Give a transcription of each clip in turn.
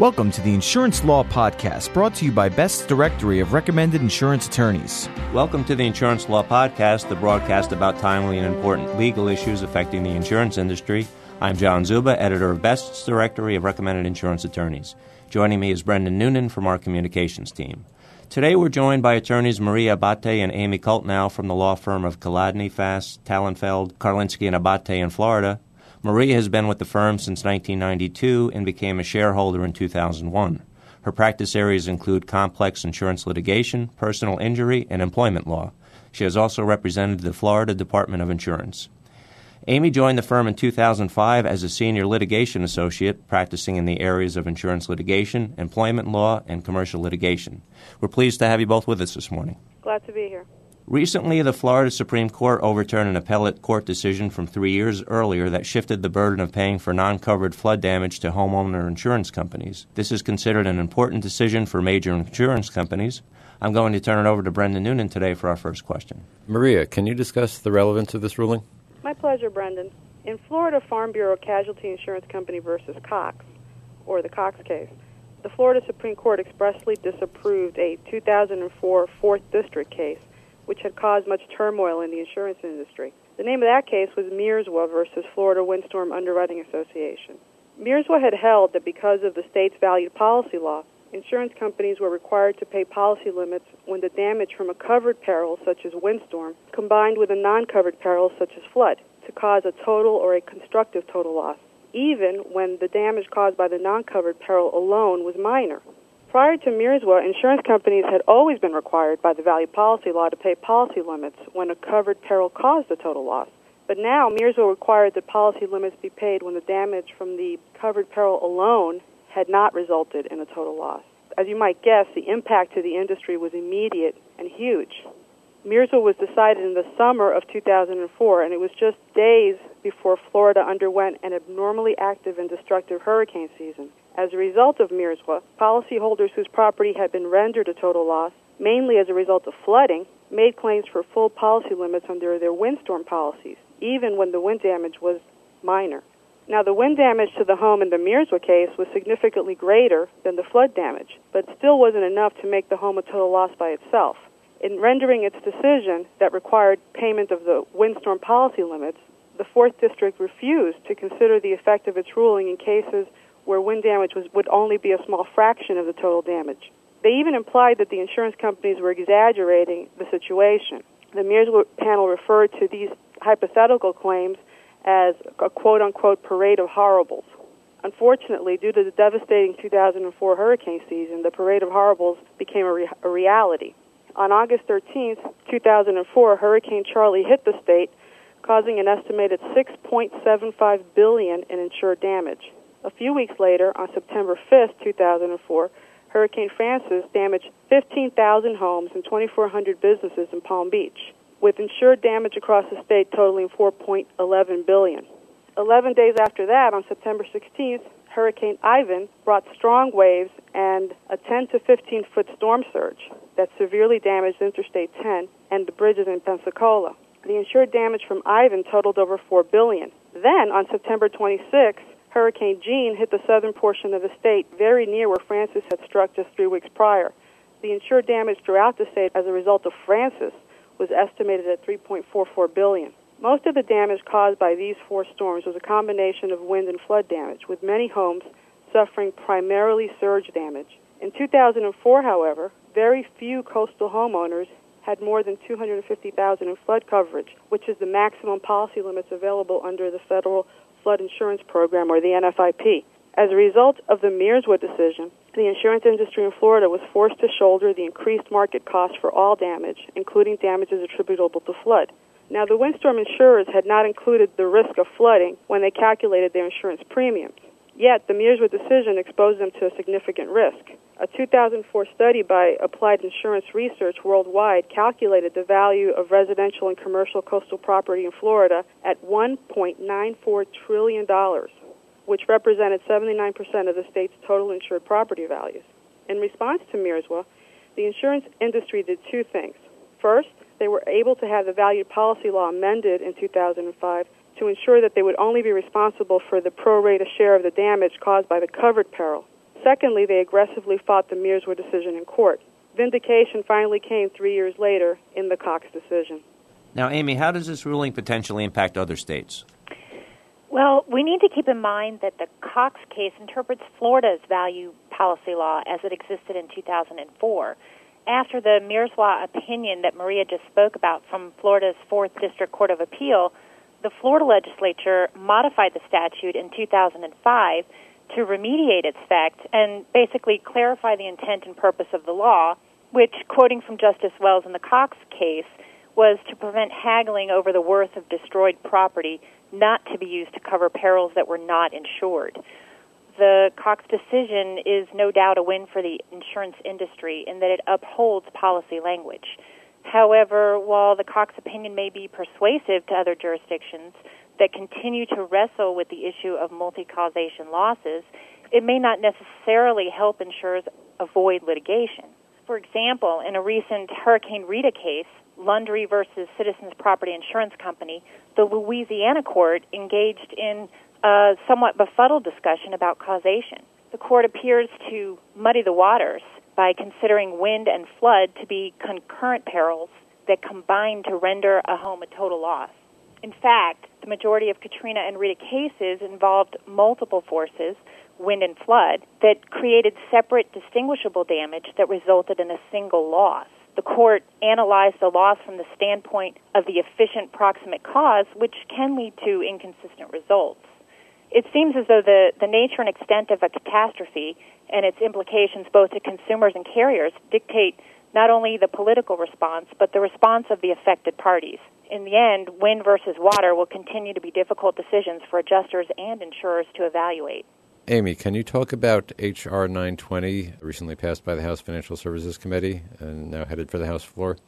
Welcome to the Insurance Law Podcast, brought to you by Best's Directory of Recommended Insurance Attorneys. Welcome to the Insurance Law Podcast, the broadcast about timely and important legal issues affecting the insurance industry. I'm John Zuba, editor of Best's Directory of Recommended Insurance Attorneys. Joining me is Brendan Noonan from our communications team. Today we're joined by attorneys Maria Abate and Amy Kultnow from the law firm of Kolodny, Fass, Tallenfeld, Karlinski, and Abate in Florida. Maria has been with the firm since 1992 and became a shareholder in 2001. Her practice areas include complex insurance litigation, personal injury, and employment law. She has also represented the Florida Department of Insurance. Amy joined the firm in 2005 as a senior litigation associate, practicing in the areas of insurance litigation, employment law, and commercial litigation. We're pleased to have you both with us this morning. Glad to be here. Recently, the Florida Supreme Court overturned an appellate court decision from three years earlier that shifted the burden of paying for non covered flood damage to homeowner insurance companies. This is considered an important decision for major insurance companies. I'm going to turn it over to Brendan Noonan today for our first question. Maria, can you discuss the relevance of this ruling? My pleasure, Brendan. In Florida Farm Bureau Casualty Insurance Company versus Cox, or the Cox case, the Florida Supreme Court expressly disapproved a 2004 Fourth District case which had caused much turmoil in the insurance industry. The name of that case was Mierzwa versus Florida Windstorm Underwriting Association. Mierzwa had held that because of the state's valued policy law, insurance companies were required to pay policy limits when the damage from a covered peril such as windstorm combined with a non-covered peril such as flood to cause a total or a constructive total loss, even when the damage caused by the non-covered peril alone was minor. Prior to Mierzwa, insurance companies had always been required by the value policy law to pay policy limits when a covered peril caused a total loss. But now, Mierzwa required that policy limits be paid when the damage from the covered peril alone had not resulted in a total loss. As you might guess, the impact to the industry was immediate and huge. Mierzwa was decided in the summer of 2004, and it was just days before Florida underwent an abnormally active and destructive hurricane season. As a result of Mierzwa, policyholders whose property had been rendered a total loss, mainly as a result of flooding, made claims for full policy limits under their windstorm policies, even when the wind damage was minor. Now, the wind damage to the home in the Mierzwa case was significantly greater than the flood damage, but still wasn't enough to make the home a total loss by itself. In rendering its decision that required payment of the windstorm policy limits, the Fourth District refused to consider the effect of its ruling in cases where wind damage was, would only be a small fraction of the total damage. They even implied that the insurance companies were exaggerating the situation. The Mears panel referred to these hypothetical claims as a quote unquote parade of horribles. Unfortunately, due to the devastating 2004 hurricane season, the parade of horribles became a, re- a reality. On August 13, 2004, Hurricane Charley hit the state, causing an estimated 6.75 billion in insured damage. A few weeks later, on September 5, 2004, Hurricane Frances damaged 15,000 homes and 2,400 businesses in Palm Beach, with insured damage across the state totaling 4.11 billion. Eleven days after that, on September 16th, Hurricane Ivan brought strong waves and a 10 to 15 foot storm surge that severely damaged Interstate 10 and the bridges in Pensacola. The insured damage from Ivan totaled over 4 billion. Then, on September 26th, Hurricane Jeanne hit the southern portion of the state, very near where Frances had struck just three weeks prior. The insured damage throughout the state as a result of Frances was estimated at 3.44 billion. Most of the damage caused by these four storms was a combination of wind and flood damage, with many homes suffering primarily surge damage. In 2004, however, very few coastal homeowners had more than 250,000 in flood coverage, which is the maximum policy limits available under the federal Flood Insurance Program, or the NFIP. As a result of the Mierzwa decision, the insurance industry in Florida was forced to shoulder the increased market cost for all damage, including damages attributable to flood. Now, the windstorm insurers had not included the risk of flooding when they calculated their insurance premiums. Yet, the Mierzwa decision exposed them to a significant risk. A 2004 study by Applied Insurance Research worldwide calculated the value of residential and commercial coastal property in Florida at $1.94 trillion, which represented 79% of the state's total insured property values. In response to Mierzwa, the insurance industry did two things. First, they were able to have the valued policy law amended in 2005 to ensure that they would only be responsible for the pro rata share of the damage caused by the covered peril Secondly, they aggressively fought the Mierzwa decision in court. Vindication finally came three years later in the Cox decision. Now, Amy, how does this ruling potentially impact other states? Well, we need to keep in mind that the Cox case interprets Florida's value policy law as it existed in 2004. After the Mierzwa opinion that Maria just spoke about from Florida's 4th District Court of Appeal, the Florida legislature modified the statute in 2005 to remediate its effect and basically clarify the intent and purpose of the law, which, quoting from Justice Wells in the Cox case, was to prevent haggling over the worth of destroyed property not to be used to cover perils that were not insured. The Cox decision is no doubt a win for the insurance industry in that it upholds policy language. However, while the Cox opinion may be persuasive to other jurisdictions that continue to wrestle with the issue of multi causation losses, it may not necessarily help insurers avoid litigation. For example, in a recent Hurricane Rita case, Landry versus Citizens Property Insurance Company, the Louisiana court engaged in a somewhat befuddled discussion about causation. The court appears to muddy the waters by considering wind and flood to be concurrent perils that combine to render a home a total loss. In fact, the majority of Katrina and Rita cases involved multiple forces, wind and flood, that created separate distinguishable damage that resulted in a single loss. The court analyzed the loss from the standpoint of the efficient proximate cause, which can lead to inconsistent results. It seems as though the, the nature and extent of a catastrophe and its implications both to consumers and carriers dictate not only the political response, but the response of the affected parties. In the end, wind versus water will continue to be difficult decisions for adjusters and insurers to evaluate. Amy, can you talk about H.R. 920, recently passed by the House Financial Services Committee and now headed for the House floor?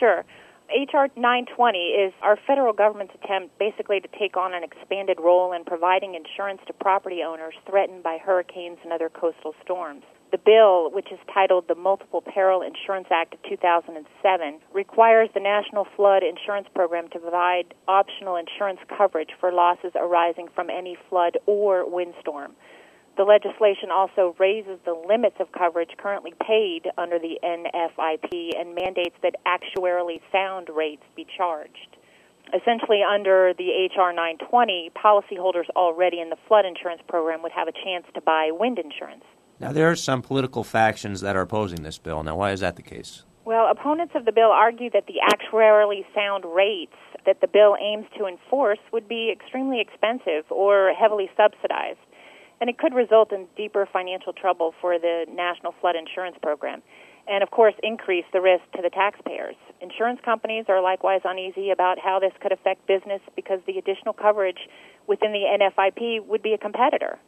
Sure. H.R. 920 is our federal government's attempt basically to take on an expanded role in providing insurance to property owners threatened by hurricanes and other coastal storms. The bill, which is titled the Multiple Peril Insurance Act of 2007, requires the National Flood Insurance Program to provide optional insurance coverage for losses arising from any flood or windstorm. The legislation also raises the limits of coverage currently paid under the NFIP and mandates that actuarially sound rates be charged. Essentially, under the HR 920, policyholders already in the flood insurance program would have a chance to buy wind insurance. Now, there are some political factions that are opposing this bill. Now, why is that the case? Well, opponents of the bill argue that the actuarially sound rates that the bill aims to enforce would be extremely expensive or heavily subsidized and it could result in deeper financial trouble for the National Flood Insurance Program and, of course, increase the risk to the taxpayers. Insurance companies are likewise uneasy about how this could affect business because the additional coverage within the NFIP would be a competitor.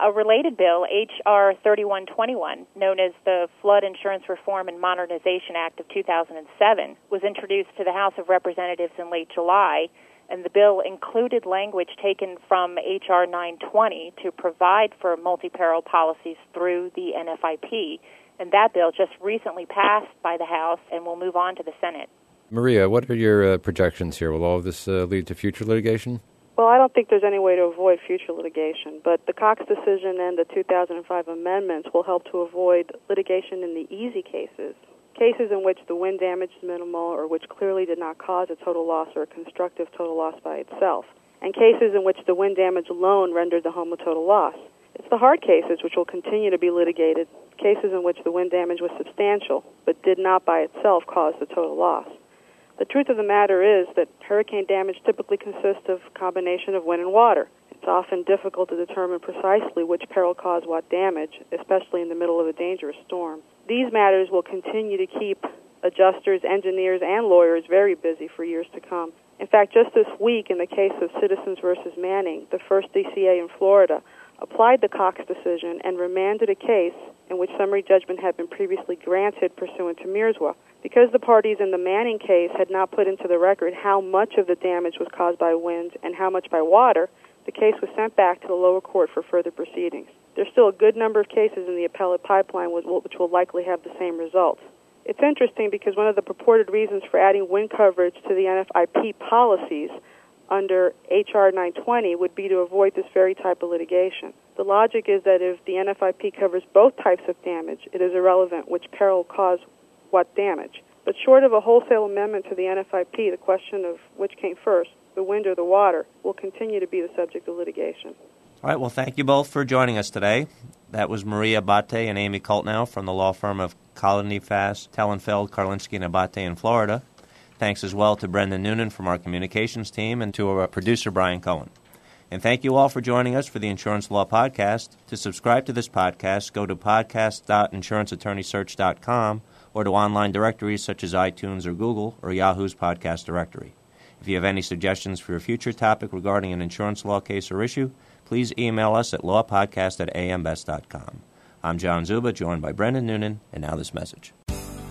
A related bill, H.R. 3121, known as the Flood Insurance Reform and Modernization Act of 2007, was introduced to the House of Representatives in late July and the bill included language taken from H.R. 920 to provide for multi peril policies through the NFIP. And that bill just recently passed by the House and will move on to the Senate. Maria, what are your uh, projections here? Will all of this uh, lead to future litigation? Well, I don't think there's any way to avoid future litigation, but the Cox decision and the 2005 amendments will help to avoid litigation in the easy cases Cases in which the wind damage is minimal or which clearly did not cause a total loss or a constructive total loss by itself, and cases in which the wind damage alone rendered the home a total loss. It's the hard cases which will continue to be litigated, cases in which the wind damage was substantial but did not by itself cause the total loss. The truth of the matter is that hurricane damage typically consists of a combination of wind and water. It's often difficult to determine precisely which peril caused what damage, especially in the middle of a dangerous storm. These matters will continue to keep adjusters, engineers, and lawyers very busy for years to come. In fact, just this week, in the case of Citizens versus Manning, the first DCA in Florida applied the Cox decision and remanded a case in which summary judgment had been previously granted pursuant to Mierzwa. Because the parties in the Manning case had not put into the record how much of the damage was caused by wind and how much by water, the case was sent back to the lower court for further proceedings there's still a good number of cases in the appellate pipeline which will likely have the same results. It's interesting because one of the purported reasons for adding wind coverage to the NFIP policies under H.R. 920 would be to avoid this very type of litigation. The logic is that if the NFIP covers both types of damage, it is irrelevant which peril caused what damage. But short of a wholesale amendment to the NFIP, the question of which came first, the wind or the water, will continue to be the subject of litigation. All right, well, thank you both for joining us today. That was Maria Abate and Amy Kultnow from the law firm of Kolodny, Fass, Tellenfeld, Karlinski, and Abate in Florida. Thanks as well to Brendan Noonan from our communications team and to our producer, Brian Cohen. And thank you all for joining us for the Insurance Law Podcast. To subscribe to this podcast, go to podcast.insuranceattorneysearch.com or to online directories such as iTunes or Google or Yahoo's podcast directory. If you have any suggestions for a future topic regarding an insurance law case or issue, please email us at lawpodcast at ambest.com. I'm John Zuba, joined by Brendan Noonan, and now this message.